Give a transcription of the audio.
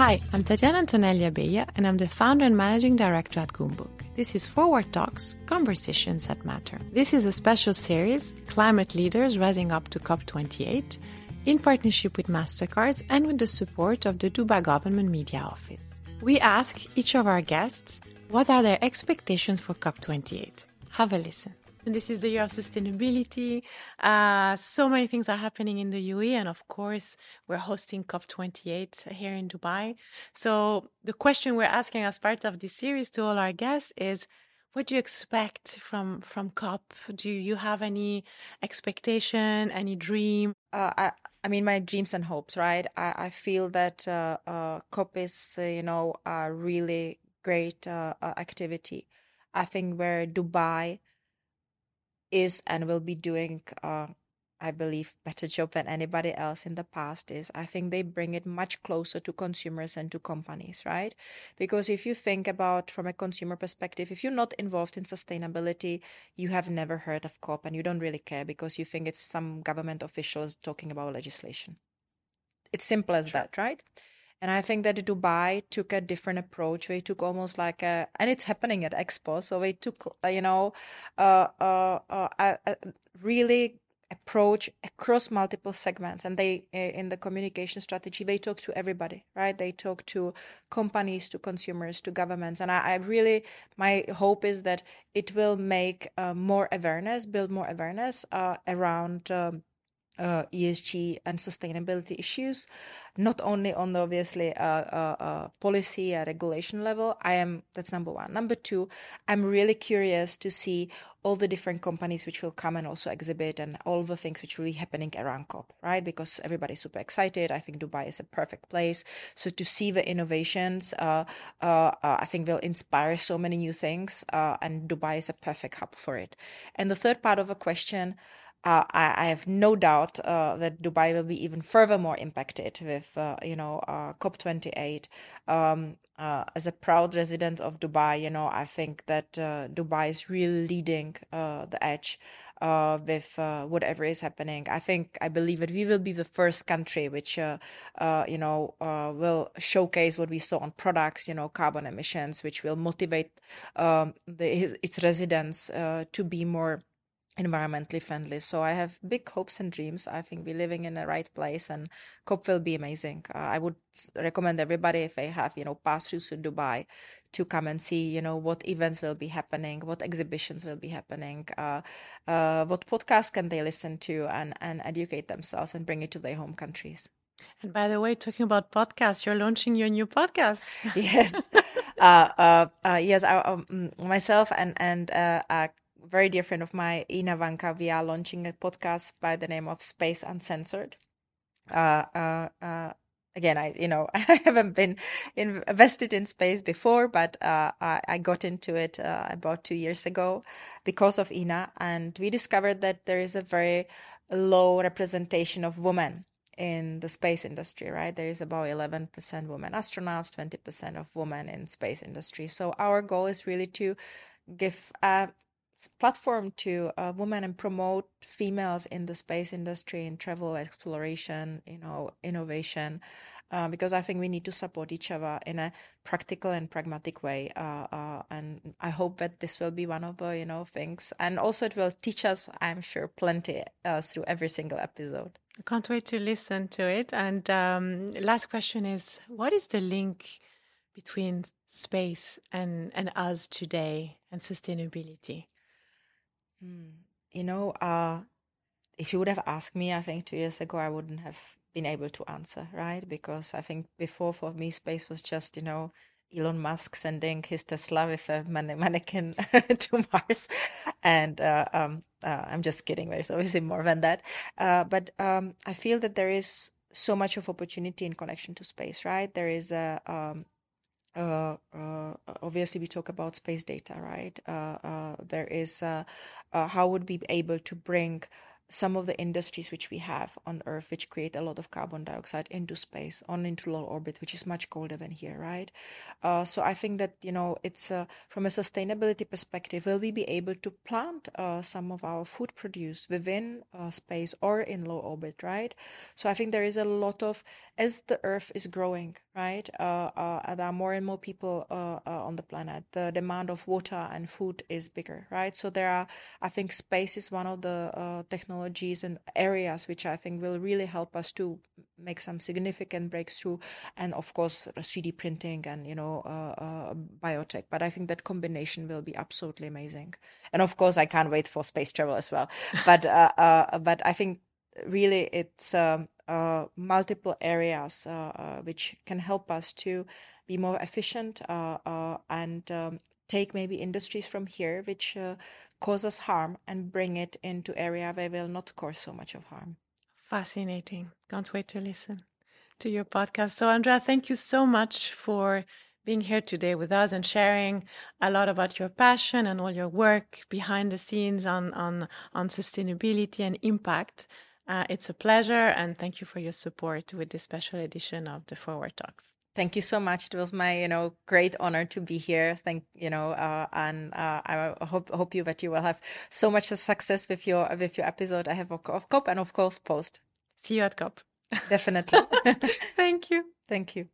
Hi, I'm Tatiana Antonelli Abella, and I'm the founder and managing director at Goumbook. This is Forward Talks, Conversations that Matter. This is a special series, Climate Leaders Rising Up to COP28, in partnership with MasterCards and with the support of the Dubai Government Media Office. We ask each of our guests what are their expectations for COP28. Have a listen. This is the year of sustainability. Uh, so many things are happening in the UAE, and of course, we're hosting COP28 here in Dubai. So, the question we're asking as part of this series to all our guests is what do you expect from from COP? Do you have any expectation, any dream? Uh, I, I mean, my dreams and hopes, right? I, I feel that uh, uh, COP is, uh, you know, a really great uh, uh, activity. I think where Dubai is and will be doing uh, I believe better job than anybody else in the past is I think they bring it much closer to consumers and to companies, right? Because if you think about from a consumer perspective, if you're not involved in sustainability, you have never heard of COP and you don't really care because you think it's some government officials talking about legislation. It's simple as sure. that, right? And I think that Dubai took a different approach. They took almost like a, and it's happening at Expo. So they took, uh, you know, uh, uh, uh, a, really approach across multiple segments and they in the communication strategy they talk to everybody right they talk to companies to consumers to governments and i, I really my hope is that it will make uh, more awareness build more awareness uh, around um, uh, ESG and sustainability issues, not only on the obviously uh, uh, uh, policy and regulation level. I am that's number one. Number two, I'm really curious to see all the different companies which will come and also exhibit and all the things which will be happening around COP, right? Because everybody's super excited. I think Dubai is a perfect place. So to see the innovations, uh, uh, I think will inspire so many new things, and Dubai is a perfect hub for it. And the third part of the question uh, I, I, have no doubt uh, that Dubai will be even further more impacted with, uh, you know, uh, COP28. Um, uh, as a proud resident of Dubai, you know, I think that uh, Dubai is really leading the edge with whatever is happening. I think, I believe that we will be the first country which, you know, will showcase what we saw on products, you know, carbon emissions, which will motivate um, the, its residents to be more environmentally friendly. So I have big hopes and dreams. I think we're living in the right place, and COP will be amazing. Uh, I would recommend everybody if they have you know passed through to Dubai to come and see you know what events will be happening, what exhibitions will be happening, uh, uh, what podcasts can they listen to, and and educate themselves and bring it to their home countries. And by the way, talking about podcasts, you're launching your new podcast. yes, uh, uh, uh, yes. I, um, myself and and uh, very dear friend of mine, Ina Vanka, we are launching a podcast by the name of Space Uncensored. Uh, uh, uh, again, I you know I haven't been invested in space before, but uh, I, I, got into it uh, about two years ago because of Ina, and we discovered that there is a very low representation of women in the space industry right? There is about 11% women astronauts 20% of women in space industry. So our goal is really to give a platform to uh, women and promote females in the space industry in travel exploration you know innovation uh, because I think we need to support each other in a practical and pragmatic way. Uh, uh, and I hope that this will be one of the you know things, and also it will teach us, I'm sure, plenty uh, through every single episode. I can't wait to listen to it. And um, last question is, what is the link between space and and us today and sustainability? Hmm. You know, uh, if you would have asked me, I think two years ago, I wouldn't have been able to answer, right? Because I think before for me, space was just, you know, Elon Musk sending his Tesla with a mannequin to Mars. And uh, um, uh, I'm just kidding, there's obviously more than that. Uh, but um, I feel that there is so much of opportunity in connection to space, right? There is a um, uh, uh, obviously we talk about space data, right? Uh, uh there is uh, uh, how would we be able to bring some of the industries which we have on Earth, which create a lot of carbon dioxide, into space, on into low orbit, which is much colder than here, right? so I think that you know it's from a sustainability perspective, will we be able to plant some of our food produced within space or in low orbit, right? So I think there is a lot of as the Earth is growing right? Uh, uh, there are more and more people uh, uh, on the planet. The demand of water and food is bigger, right? So there are, I think, space is one of the uh, technologies and areas which I think will really help us to make some significant breakthrough. And of course, 3D printing and you know uh, biotech. But I think that combination will be absolutely amazing. And of course, I can't wait for space travel as well. But but I think really it's um, uh, multiple areas uh, uh, which can help us to be more efficient and um, take maybe industries from here which cause us harm and bring it into area where will not cause so much of harm. Fascinating. Can't wait to listen to your podcast. So, Andrea, thank you so much for being here today with us and sharing a lot about your passion and all your work behind the scenes on on on sustainability and impact. Uh, it's a pleasure, and thank you for your support with this special edition of the Forward Talks. Thank you so much. It was my, you know, great honor to be here. Thank you know, uh, and uh, I hope hope you that you will have so much success with your with your episode. I have of COP and of course post. See you at COP. Definitely. Thank you. Thank you.